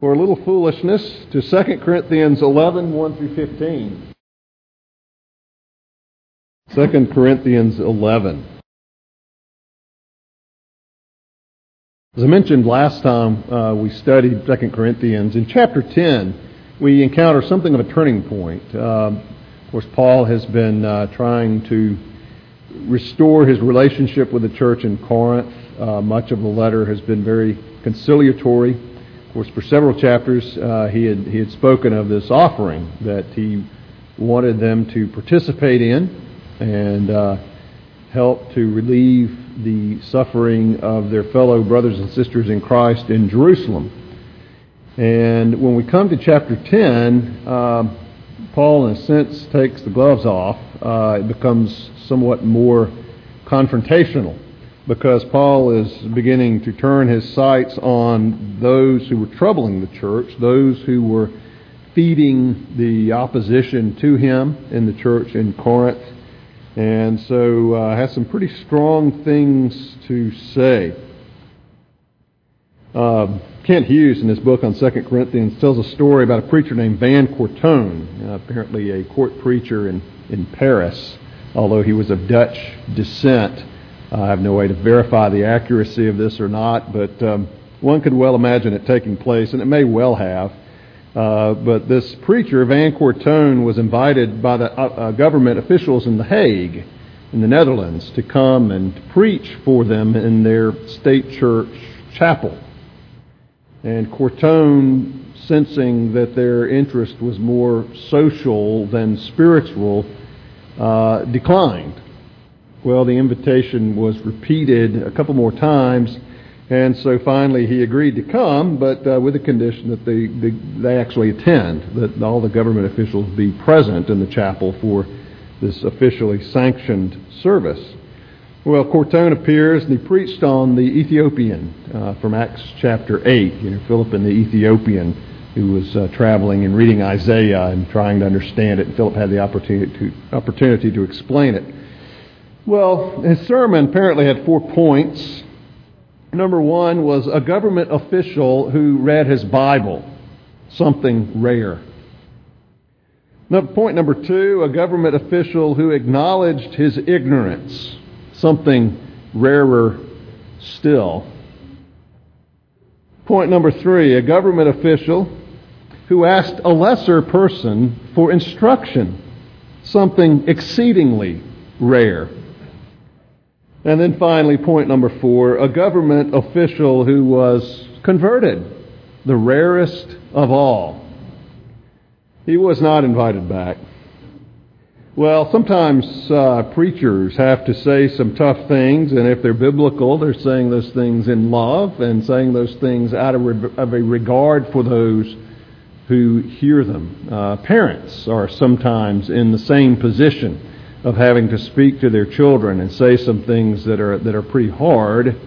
for a little foolishness to 2 Corinthians 11 1 through 15. 2 Corinthians 11. As I mentioned last time uh, we studied 2 Corinthians, in chapter 10, we encounter something of a turning point. Uh, of course, Paul has been uh, trying to restore his relationship with the church in Corinth. Uh, much of the letter has been very conciliatory. Of course, for several chapters, uh, he, had, he had spoken of this offering that he wanted them to participate in and uh, help to relieve the suffering of their fellow brothers and sisters in Christ in Jerusalem. And when we come to chapter 10, uh, Paul, in a sense, takes the gloves off. Uh, it becomes somewhat more confrontational because Paul is beginning to turn his sights on those who were troubling the church, those who were feeding the opposition to him in the church in Corinth. And so uh, has some pretty strong things to say. Uh, Kent Hughes, in his book on 2 Corinthians, tells a story about a preacher named Van Courtone, uh, apparently a court preacher in, in Paris, although he was of Dutch descent. I have no way to verify the accuracy of this or not, but um, one could well imagine it taking place, and it may well have. Uh, but this preacher, Van Courtone, was invited by the uh, uh, government officials in The Hague, in the Netherlands, to come and preach for them in their state church chapel. And Courtone, sensing that their interest was more social than spiritual, uh, declined well, the invitation was repeated a couple more times, and so finally he agreed to come, but uh, with the condition that they, they, they actually attend, that all the government officials be present in the chapel for this officially sanctioned service. Well, Courtone appears and he preached on the Ethiopian uh, from Acts chapter 8. You know, Philip and the Ethiopian who was uh, traveling and reading Isaiah and trying to understand it, and Philip had the opportunity to, opportunity to explain it. Well, his sermon apparently had four points. Number one was a government official who read his Bible, something rare. Point number two, a government official who acknowledged his ignorance, something rarer still. Point number three, a government official who asked a lesser person for instruction, something exceedingly rare. And then finally, point number four a government official who was converted, the rarest of all. He was not invited back. Well, sometimes uh, preachers have to say some tough things, and if they're biblical, they're saying those things in love and saying those things out of, re- of a regard for those who hear them. Uh, parents are sometimes in the same position of having to speak to their children and say some things that are that are pretty hard.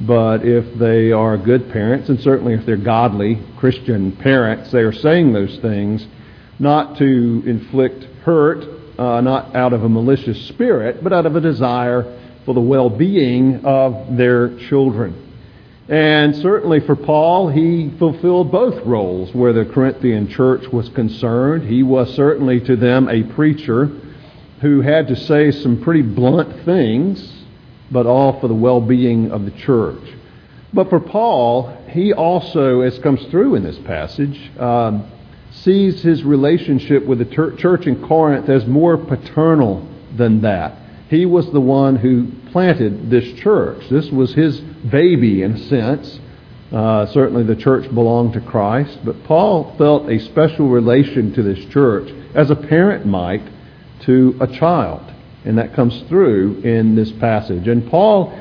But if they are good parents, and certainly if they're godly Christian parents, they are saying those things not to inflict hurt, uh, not out of a malicious spirit, but out of a desire for the well-being of their children. And certainly for Paul, he fulfilled both roles where the Corinthian church was concerned. He was certainly to them a preacher who had to say some pretty blunt things, but all for the well being of the church. But for Paul, he also, as comes through in this passage, um, sees his relationship with the ter- church in Corinth as more paternal than that. He was the one who planted this church. This was his baby, in a sense. Uh, certainly the church belonged to Christ, but Paul felt a special relation to this church, as a parent might to a child. And that comes through in this passage. And Paul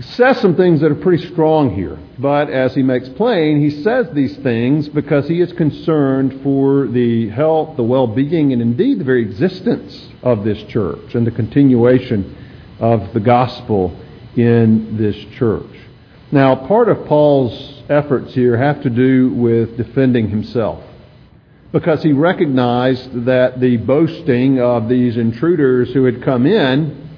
says some things that are pretty strong here. But as he makes plain, he says these things because he is concerned for the health, the well being, and indeed the very existence of this church and the continuation of the gospel in this church. Now, part of Paul's efforts here have to do with defending himself because he recognized that the boasting of these intruders who had come in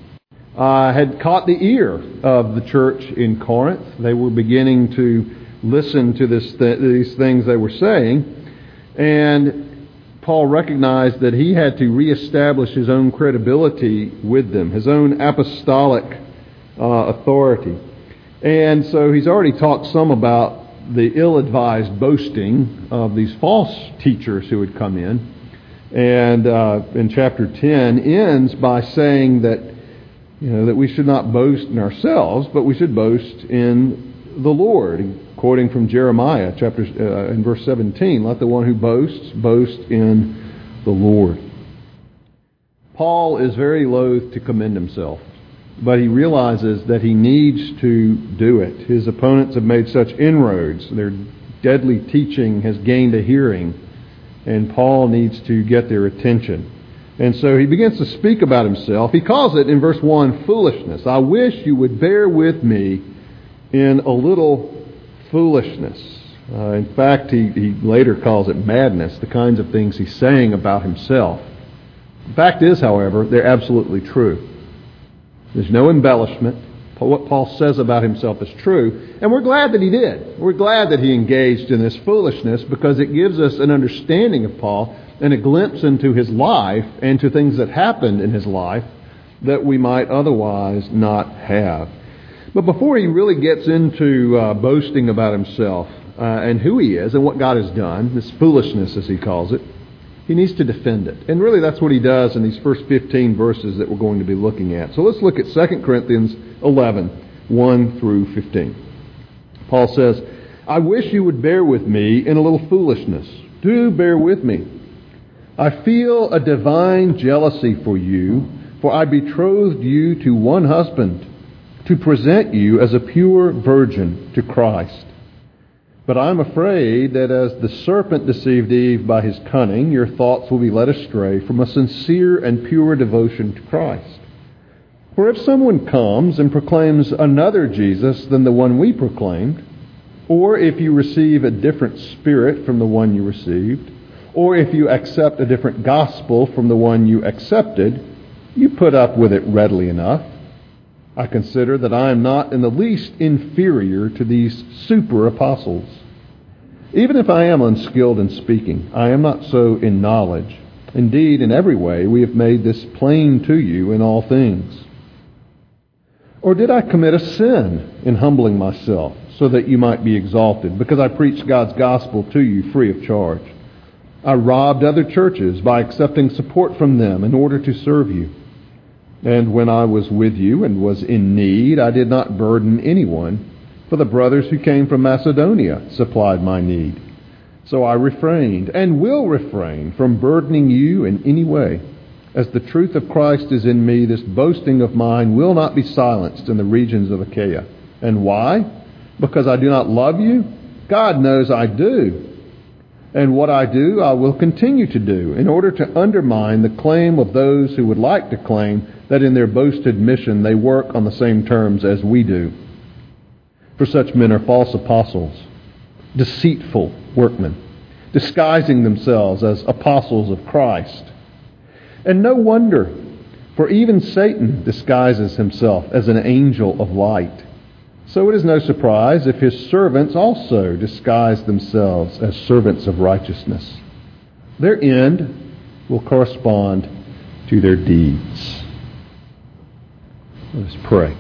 uh, had caught the ear of the church in Corinth. They were beginning to listen to this th- these things they were saying, and Paul recognized that he had to reestablish his own credibility with them, his own apostolic uh, authority. And so he's already talked some about the ill advised boasting of these false teachers who had come in. And uh, in chapter 10 ends by saying that you know, that we should not boast in ourselves, but we should boast in the Lord. Quoting from Jeremiah, chapter uh, in verse 17, let the one who boasts boast in the Lord. Paul is very loath to commend himself, but he realizes that he needs to do it. His opponents have made such inroads; their deadly teaching has gained a hearing, and Paul needs to get their attention. And so he begins to speak about himself. He calls it in verse 1 foolishness. I wish you would bear with me in a little foolishness. Uh, in fact, he, he later calls it madness, the kinds of things he's saying about himself. The fact is, however, they're absolutely true. There's no embellishment. What Paul says about himself is true, and we're glad that he did. We're glad that he engaged in this foolishness because it gives us an understanding of Paul and a glimpse into his life and to things that happened in his life that we might otherwise not have. But before he really gets into uh, boasting about himself uh, and who he is and what God has done, this foolishness as he calls it, he needs to defend it. And really that's what he does in these first 15 verses that we're going to be looking at. So let's look at 2 Corinthians 11, 1 through 15. Paul says, I wish you would bear with me in a little foolishness. Do bear with me. I feel a divine jealousy for you, for I betrothed you to one husband, to present you as a pure virgin to Christ. But I am afraid that as the serpent deceived Eve by his cunning, your thoughts will be led astray from a sincere and pure devotion to Christ. For if someone comes and proclaims another Jesus than the one we proclaimed, or if you receive a different spirit from the one you received, or if you accept a different gospel from the one you accepted, you put up with it readily enough. I consider that I am not in the least inferior to these super apostles. Even if I am unskilled in speaking, I am not so in knowledge. Indeed, in every way, we have made this plain to you in all things. Or did I commit a sin in humbling myself so that you might be exalted, because I preached God's gospel to you free of charge? I robbed other churches by accepting support from them in order to serve you. And when I was with you and was in need, I did not burden anyone, for the brothers who came from Macedonia supplied my need. So I refrained and will refrain from burdening you in any way. As the truth of Christ is in me, this boasting of mine will not be silenced in the regions of Achaia. And why? Because I do not love you? God knows I do. And what I do, I will continue to do in order to undermine the claim of those who would like to claim that in their boasted mission they work on the same terms as we do. For such men are false apostles, deceitful workmen, disguising themselves as apostles of Christ. And no wonder, for even Satan disguises himself as an angel of light. So it is no surprise if his servants also disguise themselves as servants of righteousness. Their end will correspond to their deeds. Let us pray.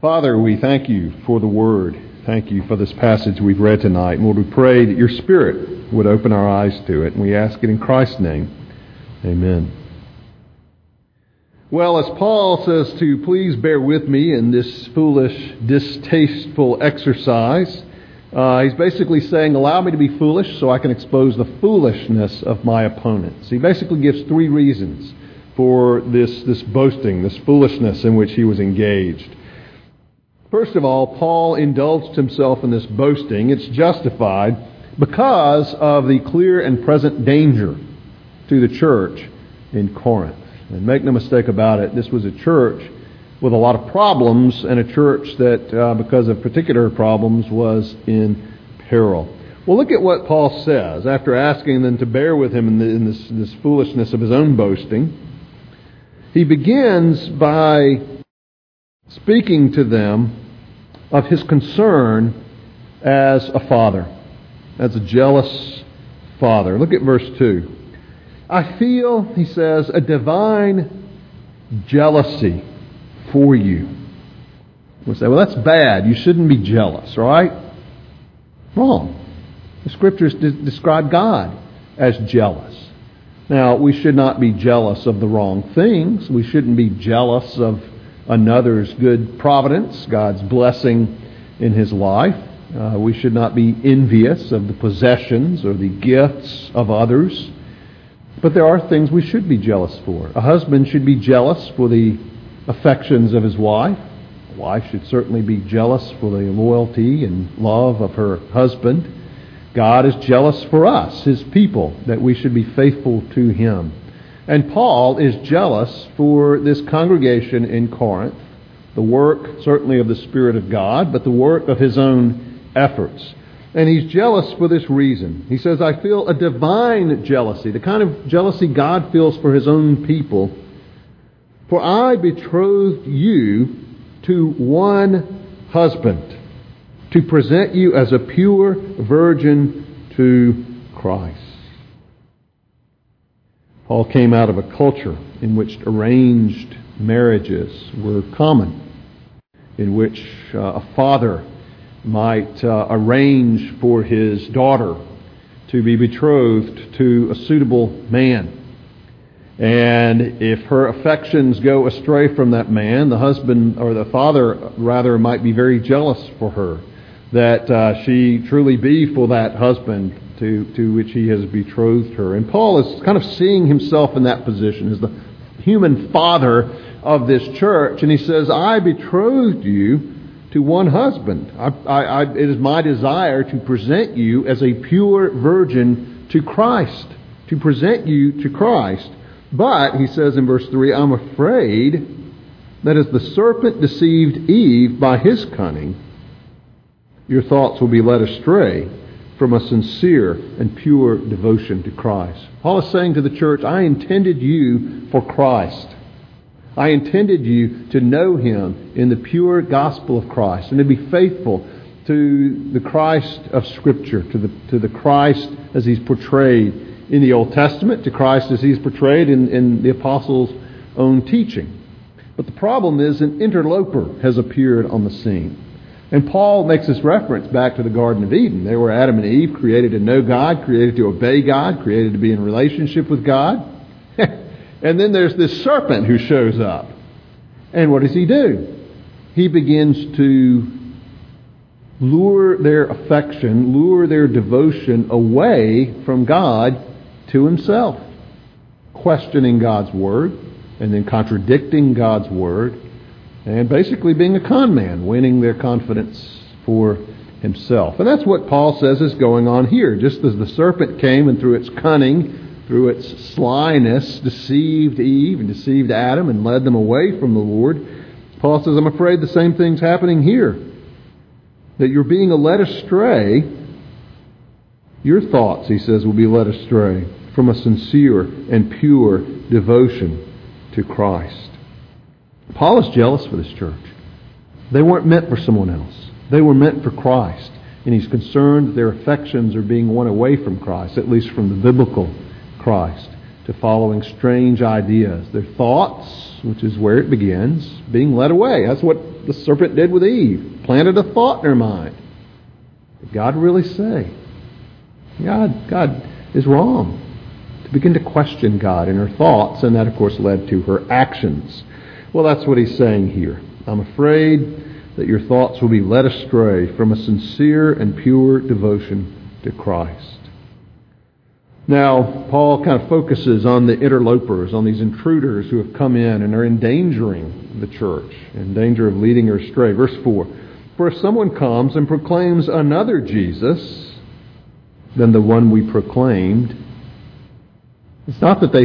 Father, we thank you for the word. Thank you for this passage we've read tonight. And Lord, we pray that your Spirit would open our eyes to it. And we ask it in Christ's name. Amen. Well, as Paul says to please bear with me in this foolish, distasteful exercise, uh, he's basically saying, allow me to be foolish so I can expose the foolishness of my opponents. He basically gives three reasons for this, this boasting, this foolishness in which he was engaged. First of all, Paul indulged himself in this boasting. It's justified because of the clear and present danger to the church in Corinth. And make no mistake about it, this was a church with a lot of problems and a church that, uh, because of particular problems, was in peril. Well, look at what Paul says after asking them to bear with him in, the, in this, this foolishness of his own boasting. He begins by speaking to them of his concern as a father, as a jealous father. Look at verse 2. I feel, he says, a divine jealousy for you. We'll say, well, that's bad. You shouldn't be jealous, right? Wrong. The scriptures describe God as jealous. Now, we should not be jealous of the wrong things. We shouldn't be jealous of another's good providence, God's blessing in his life. Uh, we should not be envious of the possessions or the gifts of others. But there are things we should be jealous for. A husband should be jealous for the affections of his wife. A wife should certainly be jealous for the loyalty and love of her husband. God is jealous for us, his people, that we should be faithful to him. And Paul is jealous for this congregation in Corinth, the work certainly of the Spirit of God, but the work of his own efforts. And he's jealous for this reason. He says, I feel a divine jealousy, the kind of jealousy God feels for his own people. For I betrothed you to one husband to present you as a pure virgin to Christ. Paul came out of a culture in which arranged marriages were common, in which uh, a father might uh, arrange for his daughter to be betrothed to a suitable man. And if her affections go astray from that man, the husband or the father rather might be very jealous for her that uh, she truly be for that husband to, to which he has betrothed her. And Paul is kind of seeing himself in that position as the human father of this church. And he says, I betrothed you to one husband. I, I, I, it is my desire to present you as a pure virgin to Christ, to present you to Christ. But, he says in verse 3, I'm afraid that as the serpent deceived Eve by his cunning, your thoughts will be led astray from a sincere and pure devotion to Christ. Paul is saying to the church, I intended you for Christ. I intended you to know him in the pure gospel of Christ and to be faithful to the Christ of Scripture, to the, to the Christ as he's portrayed in the Old Testament, to Christ as he's portrayed in, in the apostles' own teaching. But the problem is an interloper has appeared on the scene. And Paul makes this reference back to the Garden of Eden. There were Adam and Eve, created to know God, created to obey God, created to be in relationship with God. and then there's this serpent who shows up. And what does he do? He begins to lure their affection, lure their devotion away from God to himself, questioning God's word and then contradicting God's word and basically being a con man, winning their confidence for himself. And that's what Paul says is going on here. Just as the serpent came and through its cunning, through its slyness, deceived Eve and deceived Adam and led them away from the Lord, Paul says, I'm afraid the same thing's happening here. That you're being led astray. Your thoughts, he says, will be led astray from a sincere and pure devotion to Christ. Paul is jealous for this church. They weren't meant for someone else. They were meant for Christ. And he's concerned their affections are being won away from Christ, at least from the biblical Christ, to following strange ideas. Their thoughts, which is where it begins, being led away. That's what the serpent did with Eve. Planted a thought in her mind. Did God really say? God, God is wrong. To begin to question God in her thoughts, and that, of course, led to her actions. Well, that's what he's saying here. I'm afraid that your thoughts will be led astray from a sincere and pure devotion to Christ. Now, Paul kind of focuses on the interlopers, on these intruders who have come in and are endangering the church, in danger of leading her astray. Verse 4 For if someone comes and proclaims another Jesus than the one we proclaimed, it's not that they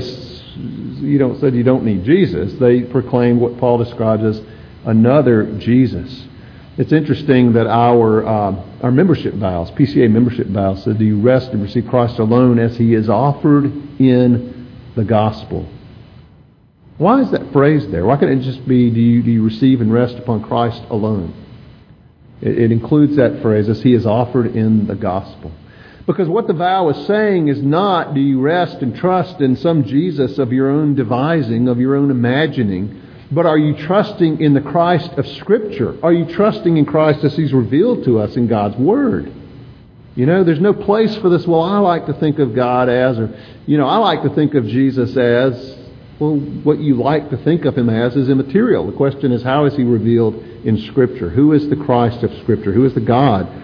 you don't said you don't need Jesus. They proclaim what Paul describes as another Jesus. It's interesting that our uh, our membership vows, PCA membership vows, said, "Do you rest and receive Christ alone as He is offered in the gospel?" Why is that phrase there? Why can't it just be, "Do you do you receive and rest upon Christ alone?" It, it includes that phrase as He is offered in the gospel. Because what the vow is saying is not, do you rest and trust in some Jesus of your own devising, of your own imagining, but are you trusting in the Christ of Scripture? Are you trusting in Christ as He's revealed to us in God's Word? You know, there's no place for this, well, I like to think of God as, or, you know, I like to think of Jesus as, well, what you like to think of Him as is immaterial. The question is, how is He revealed in Scripture? Who is the Christ of Scripture? Who is the God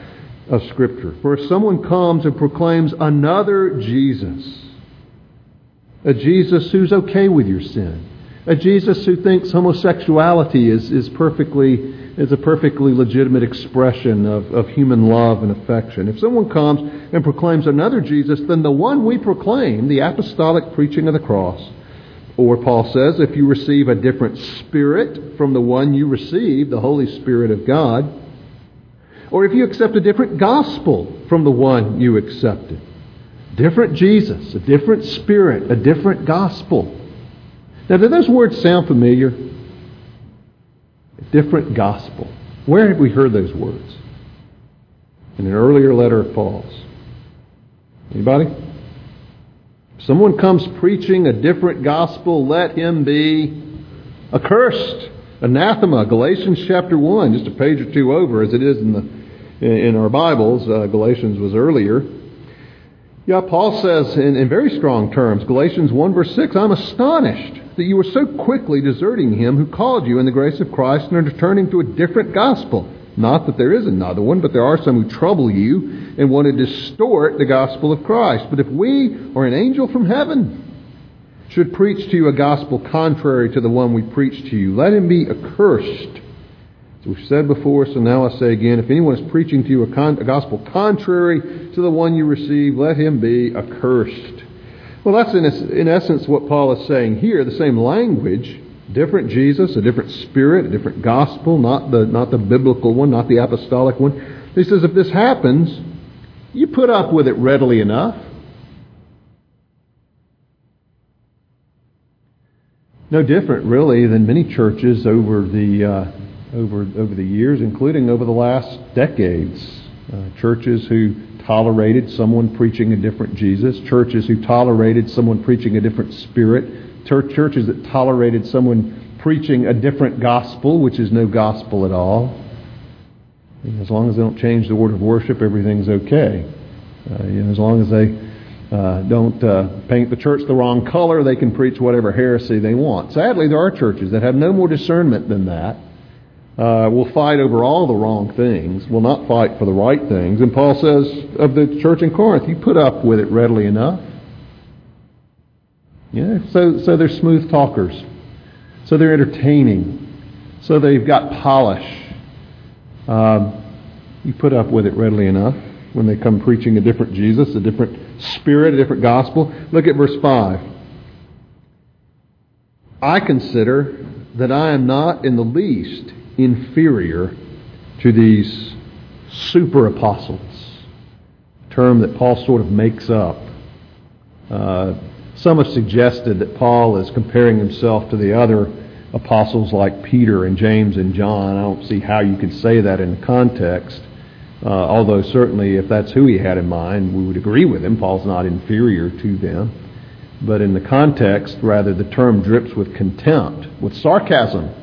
of Scripture? For if someone comes and proclaims another Jesus, a Jesus who's okay with your sin, a Jesus who thinks homosexuality is, is perfectly is a perfectly legitimate expression of, of human love and affection. If someone comes and proclaims another Jesus, then the one we proclaim, the apostolic preaching of the cross, or Paul says, if you receive a different spirit from the one you received, the Holy Spirit of God, or if you accept a different gospel from the one you accepted, different Jesus, a different spirit, a different gospel. Now, do those words sound familiar? A different gospel. Where have we heard those words? In an earlier letter of Paul's. Anybody? If someone comes preaching a different gospel, let him be accursed. Anathema, Galatians chapter 1, just a page or two over, as it is in, the, in our Bibles. Uh, Galatians was earlier. Yeah, Paul says in, in very strong terms, Galatians 1 verse 6, I'm astonished that you were so quickly deserting him who called you in the grace of Christ and are turning to a different gospel. Not that there is another one, but there are some who trouble you and want to distort the gospel of Christ. But if we or an angel from heaven should preach to you a gospel contrary to the one we preach to you, let him be accursed. We've said before, so now I say again, if anyone is preaching to you a, con- a gospel contrary to the one you receive, let him be accursed. Well, that's in, in essence what Paul is saying here, the same language, different Jesus, a different spirit, a different gospel, not the, not the biblical one, not the apostolic one. He says if this happens, you put up with it readily enough. No different, really, than many churches over the uh, over over the years, including over the last decades. Uh, churches who tolerated someone preaching a different Jesus, churches who tolerated someone preaching a different spirit, churches that tolerated someone preaching a different gospel, which is no gospel at all. As long as they don't change the word of worship, everything's okay. Uh, you know, as long as they uh, don't uh, paint the church the wrong color, they can preach whatever heresy they want. Sadly, there are churches that have no more discernment than that uh, will fight over all the wrong things, will not fight for the right things. And Paul says of the church in Corinth, you put up with it readily enough. Yeah, so, so they're smooth talkers. So they're entertaining. So they've got polish. Um, you put up with it readily enough when they come preaching a different Jesus, a different spirit, a different gospel. Look at verse 5. I consider that I am not in the least inferior to these super apostles, a term that Paul sort of makes up. Uh, some have suggested that Paul is comparing himself to the other apostles like Peter and James and John. I don't see how you could say that in the context. Uh, although certainly if that's who he had in mind, we would agree with him. Paul's not inferior to them. But in the context, rather, the term drips with contempt, with sarcasm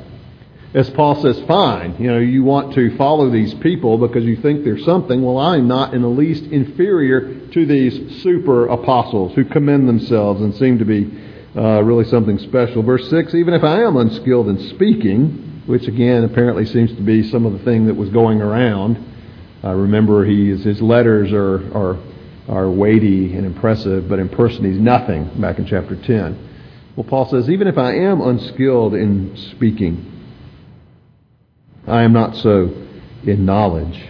as Paul says, fine, you know, you want to follow these people because you think they're something. Well, I'm not in the least inferior to these super apostles who commend themselves and seem to be uh, really something special. Verse 6 Even if I am unskilled in speaking, which again apparently seems to be some of the thing that was going around. I remember he, his letters are, are are weighty and impressive, but in person he's nothing, back in chapter 10. Well, Paul says, even if I am unskilled in speaking, I am not so in knowledge.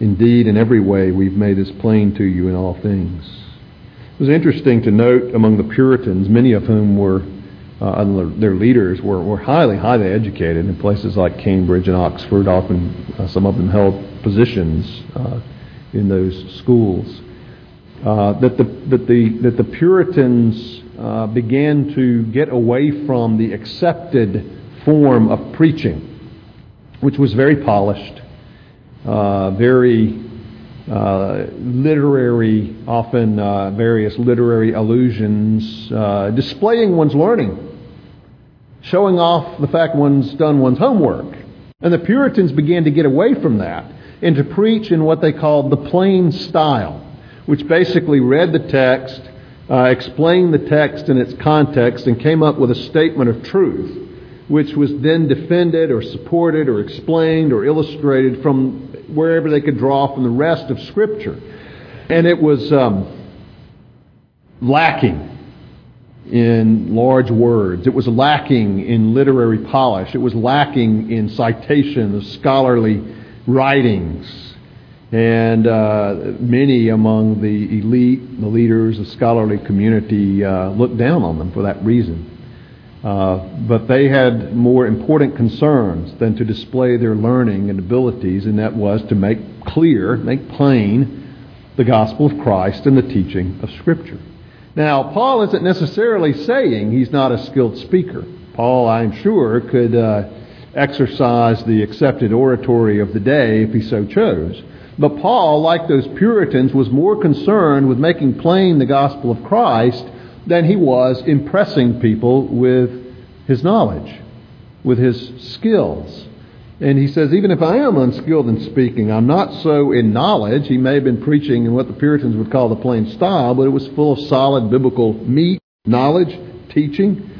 Indeed, in every way, we've made this plain to you in all things. It was interesting to note among the Puritans, many of whom were, uh, their leaders were, were highly, highly educated in places like Cambridge and Oxford. Often, uh, some of them held positions uh, in those schools. Uh, that the that the that the Puritans uh, began to get away from the accepted form of preaching which was very polished, uh, very uh, literary, often uh, various literary allusions, uh, displaying one's learning, showing off the fact one's done one's homework. And the Puritans began to get away from that and to preach in what they called the plain style, which basically read the text, uh, explained the text in its context, and came up with a statement of truth which was then defended or supported or explained or illustrated from wherever they could draw from the rest of Scripture. And it was um, lacking in large words. It was lacking in literary polish. It was lacking in citation of scholarly writings. And uh, many among the elite, the leaders, the scholarly community uh, looked down on them for that reason. Uh, but they had more important concerns than to display their learning and abilities, and that was to make clear, make plain, the gospel of Christ and the teaching of Scripture. Now, Paul isn't necessarily saying he's not a skilled speaker. Paul, I'm sure, could uh, exercise the accepted oratory of the day if he so chose. But Paul, like those Puritans, was more concerned with making plain the gospel of Christ than he was impressing people with his knowledge, with his skills. And he says, even if I am unskilled in speaking, I'm not so in knowledge. He may have been preaching in what the Puritans would call the plain style, but it was full of solid biblical meat, knowledge, teaching.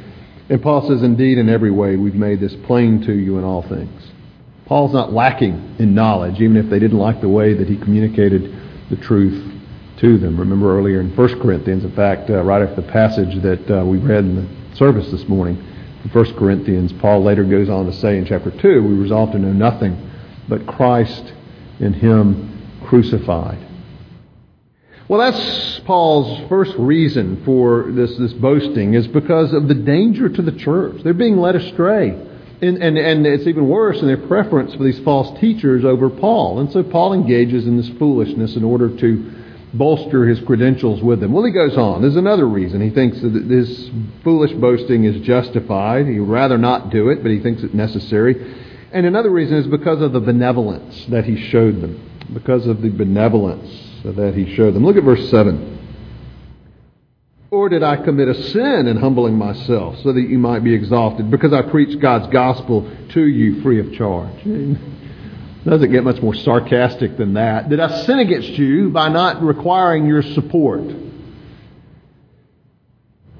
And Paul says, indeed, in every way, we've made this plain to you in all things. Paul's not lacking in knowledge, even if they didn't like the way that he communicated the truth to them. Remember earlier in 1 Corinthians, in fact, uh, right after the passage that uh, we read in the service this morning, in 1 Corinthians, Paul later goes on to say in chapter 2, we resolve to know nothing but Christ and Him crucified. Well, that's Paul's first reason for this, this boasting is because of the danger to the church. They're being led astray. And, and, and it's even worse in their preference for these false teachers over Paul. And so Paul engages in this foolishness in order to bolster his credentials with them. Well, he goes on. There's another reason. He thinks that this foolish boasting is justified. He would rather not do it, but he thinks it necessary. And another reason is because of the benevolence that he showed them. Because of the benevolence that he showed them. Look at verse 7. Or did I commit a sin in humbling myself so that you might be exalted because I preach God's gospel to you free of charge? Doesn't get much more sarcastic than that. Did I sin against you by not requiring your support?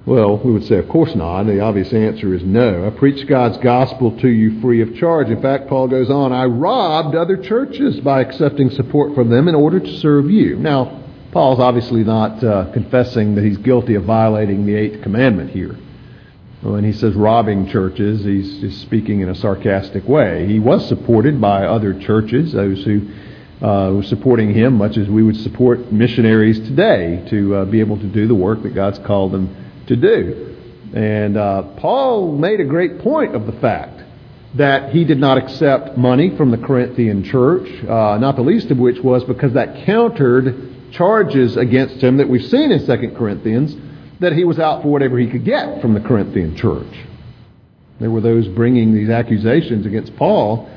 Well, we would say, of course not. The obvious answer is no. I preached God's gospel to you free of charge. In fact, Paul goes on, I robbed other churches by accepting support from them in order to serve you. Now, Paul's obviously not uh, confessing that he's guilty of violating the eighth commandment here. When he says robbing churches, he's speaking in a sarcastic way. He was supported by other churches, those who uh, were supporting him, much as we would support missionaries today to uh, be able to do the work that God's called them to do. And uh, Paul made a great point of the fact that he did not accept money from the Corinthian church, uh, not the least of which was because that countered charges against him that we've seen in 2 Corinthians that he was out for whatever he could get from the Corinthian church. There were those bringing these accusations against Paul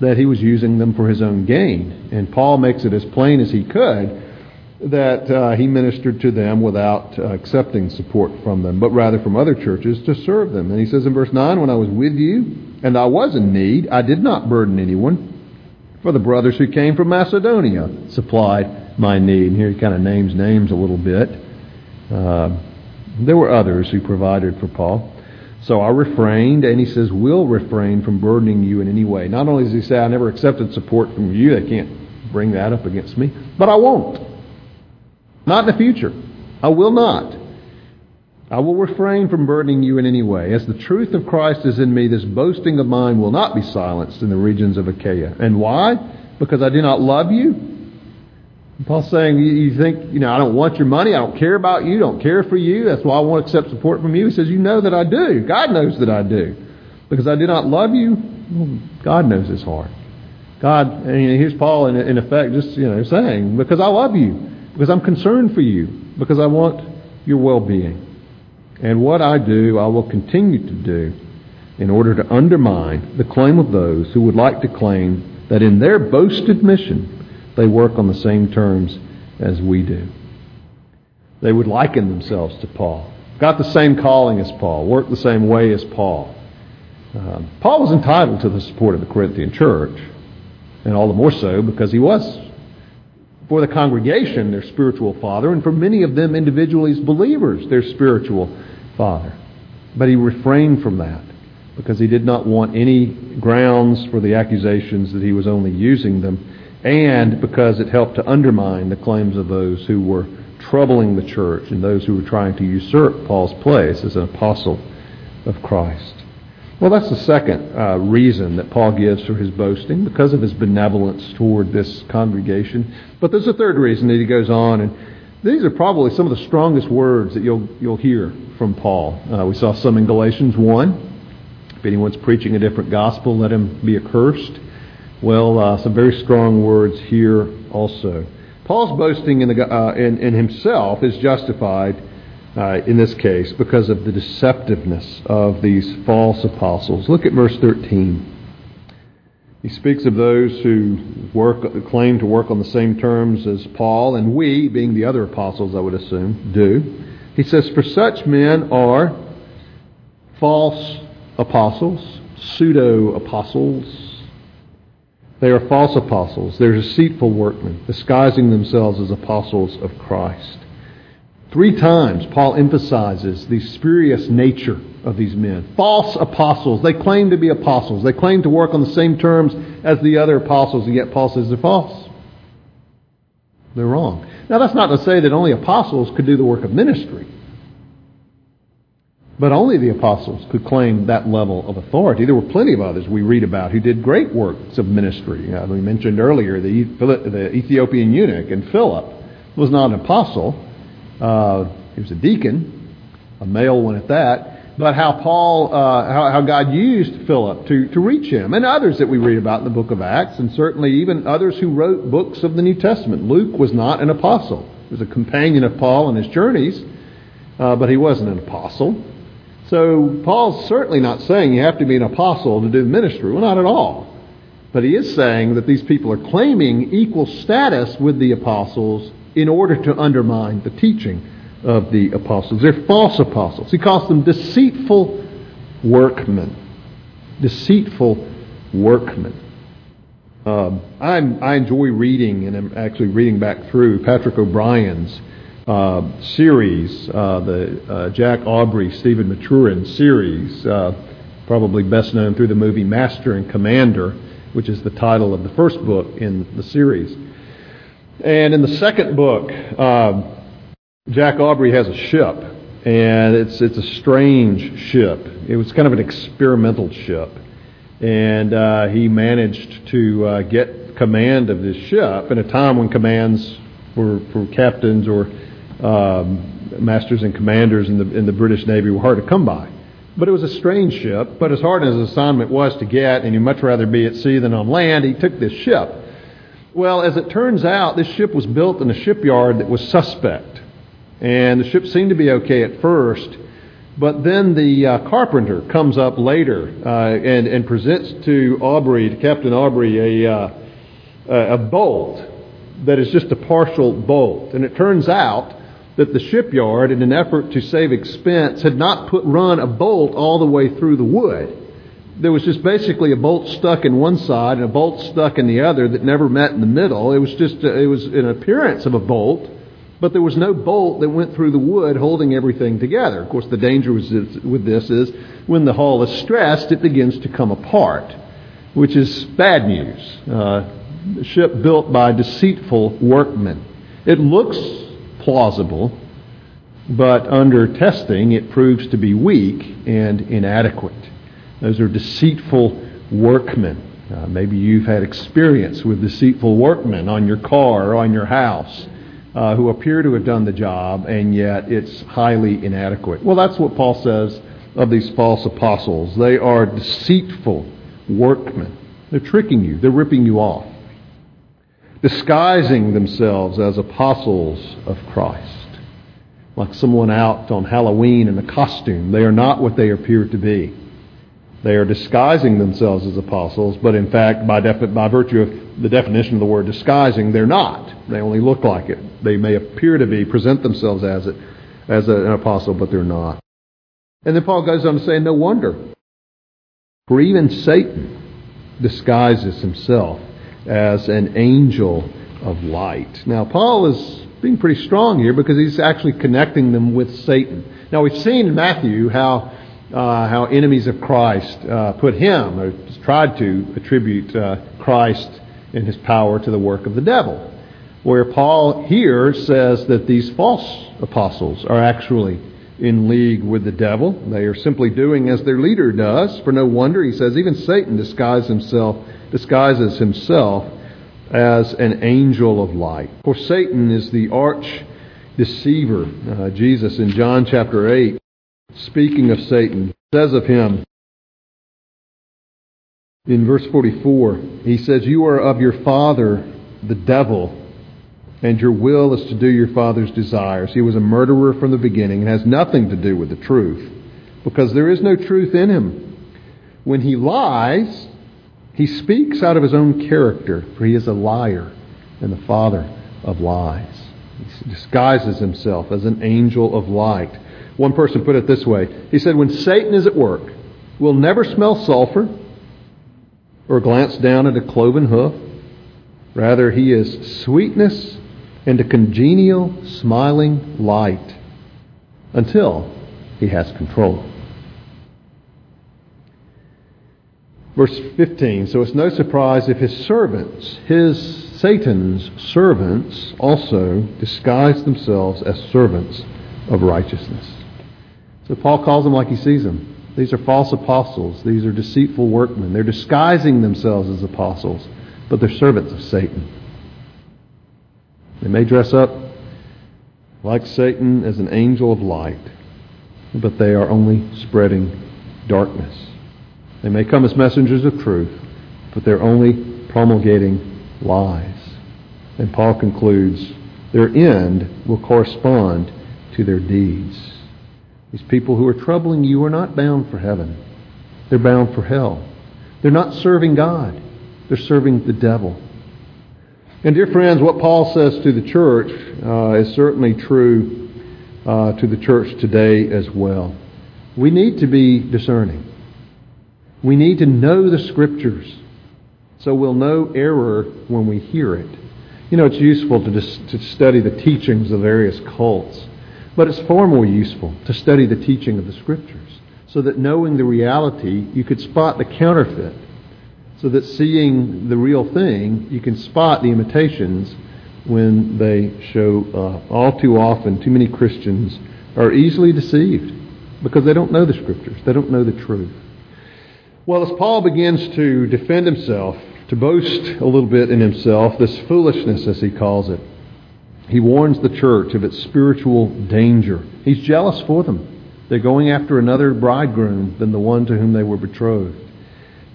that he was using them for his own gain. And Paul makes it as plain as he could that uh, he ministered to them without uh, accepting support from them, but rather from other churches to serve them. And he says in verse 9, When I was with you and I was in need, I did not burden anyone, for the brothers who came from Macedonia supplied my need. And here he kind of names names a little bit. Uh, there were others who provided for Paul. So I refrained, and he says, We'll refrain from burdening you in any way. Not only does he say, I never accepted support from you, they can't bring that up against me, but I won't. Not in the future. I will not. I will refrain from burdening you in any way. As the truth of Christ is in me, this boasting of mine will not be silenced in the regions of Achaia. And why? Because I do not love you? Paul's saying, you think, you know, I don't want your money, I don't care about you, don't care for you, that's why I won't accept support from you. He says, You know that I do. God knows that I do. Because I do not love you, well, God knows his heart. God, and here's Paul in, in effect just, you know, saying, Because I love you, because I'm concerned for you, because I want your well being. And what I do, I will continue to do in order to undermine the claim of those who would like to claim that in their boasted mission they work on the same terms as we do. They would liken themselves to Paul, got the same calling as Paul, worked the same way as Paul. Um, Paul was entitled to the support of the Corinthian church, and all the more so because he was, for the congregation, their spiritual father, and for many of them individually as believers, their spiritual father. But he refrained from that because he did not want any grounds for the accusations that he was only using them, and because it helped to undermine the claims of those who were troubling the church and those who were trying to usurp Paul's place as an apostle of Christ. Well, that's the second uh, reason that Paul gives for his boasting, because of his benevolence toward this congregation. But there's a third reason that he goes on, and these are probably some of the strongest words that you'll, you'll hear from Paul. Uh, we saw some in Galatians 1. If anyone's preaching a different gospel, let him be accursed. Well, uh, some very strong words here also. Paul's boasting in, the, uh, in, in himself is justified uh, in this case because of the deceptiveness of these false apostles. Look at verse 13. He speaks of those who work, claim to work on the same terms as Paul, and we, being the other apostles, I would assume, do. He says, For such men are false apostles, pseudo apostles. They are false apostles. They're deceitful workmen, disguising themselves as apostles of Christ. Three times, Paul emphasizes the spurious nature of these men. False apostles. They claim to be apostles. They claim to work on the same terms as the other apostles, and yet Paul says they're false. They're wrong. Now, that's not to say that only apostles could do the work of ministry. But only the apostles could claim that level of authority. There were plenty of others we read about who did great works of ministry. Uh, we mentioned earlier the, the Ethiopian eunuch and Philip was not an apostle, uh, he was a deacon, a male one at that. But how Paul, uh, how, how God used Philip to, to reach him, and others that we read about in the book of Acts, and certainly even others who wrote books of the New Testament. Luke was not an apostle; he was a companion of Paul on his journeys, uh, but he wasn't an apostle. So Paul's certainly not saying you have to be an apostle to do ministry. Well, not at all. But he is saying that these people are claiming equal status with the apostles in order to undermine the teaching of the apostles. They're false apostles. He calls them deceitful workmen. Deceitful workmen. Um, i enjoy reading, and I'm actually reading back through Patrick O'Brian's uh, series, uh, the uh, Jack Aubrey, Stephen Maturin series, uh, probably best known through the movie Master and Commander, which is the title of the first book in the series. And in the second book, um, Jack Aubrey has a ship, and it's it's a strange ship. It was kind of an experimental ship, and uh, he managed to uh, get command of this ship in a time when commands for for captains or masters and commanders in the in the British Navy were hard to come by. But it was a strange ship. But as hard as his assignment was to get, and he'd much rather be at sea than on land, he took this ship. Well, as it turns out, this ship was built in a shipyard that was suspect. And the ship seemed to be okay at first, but then the uh, carpenter comes up later uh, and, and presents to Aubrey, to Captain Aubrey, a, uh, a bolt that is just a partial bolt. And it turns out that the shipyard, in an effort to save expense, had not put run a bolt all the way through the wood there was just basically a bolt stuck in one side and a bolt stuck in the other that never met in the middle. It was just a, it was an appearance of a bolt, but there was no bolt that went through the wood holding everything together. Of course, the danger with this is when the hull is stressed, it begins to come apart, which is bad news. Uh, a ship built by deceitful workmen. It looks plausible, but under testing it proves to be weak and inadequate. Those are deceitful workmen. Uh, maybe you've had experience with deceitful workmen on your car or on your house uh, who appear to have done the job, and yet it's highly inadequate. Well, that's what Paul says of these false apostles. They are deceitful workmen. They're tricking you, they're ripping you off, disguising themselves as apostles of Christ. Like someone out on Halloween in a costume. They are not what they appear to be. They are disguising themselves as apostles, but in fact, by, defi- by virtue of the definition of the word disguising, they're not. They only look like it. They may appear to be, present themselves as it, as an apostle, but they're not. And then Paul goes on to say, no wonder. For even Satan disguises himself as an angel of light. Now, Paul is being pretty strong here because he's actually connecting them with Satan. Now, we've seen in Matthew how uh, how enemies of Christ uh, put him, or tried to attribute uh, Christ and his power to the work of the devil. Where Paul here says that these false apostles are actually in league with the devil. They are simply doing as their leader does. For no wonder, he says, even Satan disguises himself, disguises himself as an angel of light. For Satan is the arch deceiver. Uh, Jesus in John chapter 8 speaking of Satan, says of him in verse 44, he says, You are of your father, the devil, and your will is to do your father's desires. He was a murderer from the beginning and has nothing to do with the truth, because there is no truth in him. When he lies, he speaks out of his own character, for he is a liar and the father of lies. He disguises himself as an angel of light. One person put it this way He said, When Satan is at work, we'll never smell sulfur or glance down at a cloven hoof. Rather, he is sweetness a congenial, smiling light until he has control. Verse 15 So it's no surprise if his servants, his Satan's servants, also disguise themselves as servants of righteousness. So Paul calls them like he sees them. These are false apostles. These are deceitful workmen. They're disguising themselves as apostles, but they're servants of Satan. They may dress up like Satan as an angel of light, but they are only spreading darkness. They may come as messengers of truth, but they're only promulgating lies. And Paul concludes their end will correspond to their deeds. These people who are troubling you are not bound for heaven. They're bound for hell. They're not serving God. They're serving the devil. And dear friends, what Paul says to the church uh, is certainly true uh, to the church today as well. We need to be discerning. We need to know the Scriptures so we'll know error when we hear it. You know, it's useful to, dis- to study the teachings of various cults. But it's far more useful to study the teaching of the Scriptures so that knowing the reality, you could spot the counterfeit. So that seeing the real thing, you can spot the imitations when they show uh, all too often, too many Christians are easily deceived because they don't know the Scriptures, they don't know the truth. Well, as Paul begins to defend himself, to boast a little bit in himself, this foolishness, as he calls it, he warns the church of its spiritual danger. He's jealous for them. They're going after another bridegroom than the one to whom they were betrothed.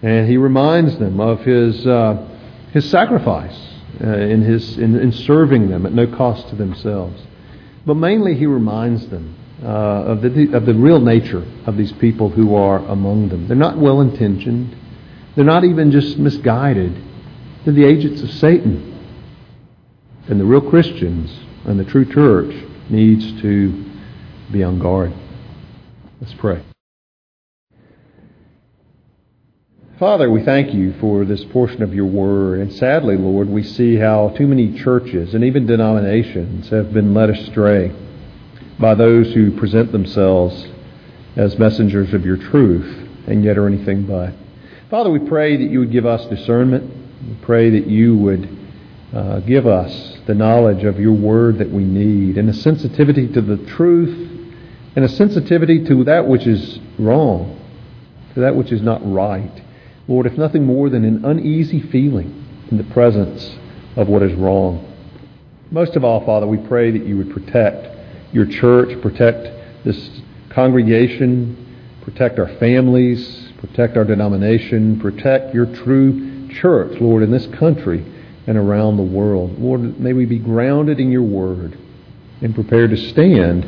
And he reminds them of his, uh, his sacrifice uh, in, his, in, in, serving them at no cost to themselves. But mainly, he reminds them uh, of, the, of the real nature of these people who are among them. They're not well intentioned, they're not even just misguided, they're the agents of Satan. And the real Christians and the true church needs to be on guard. Let's pray. Father, we thank you for this portion of your word. And sadly, Lord, we see how too many churches and even denominations have been led astray by those who present themselves as messengers of your truth and yet are anything but. Father, we pray that you would give us discernment. We pray that you would Uh, give us the knowledge of your word that we need and a sensitivity to the truth and a sensitivity to that which is wrong, to that which is not right. Lord, if nothing more than an uneasy feeling in the presence of what is wrong. Most of all, Father, we pray that you would protect your church, protect this congregation, protect our families, protect our denomination, protect your true church, Lord, in this country and around the world. Lord, may we be grounded in your word and prepared to stand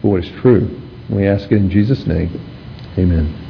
for what is true. We ask it in Jesus' name. Amen.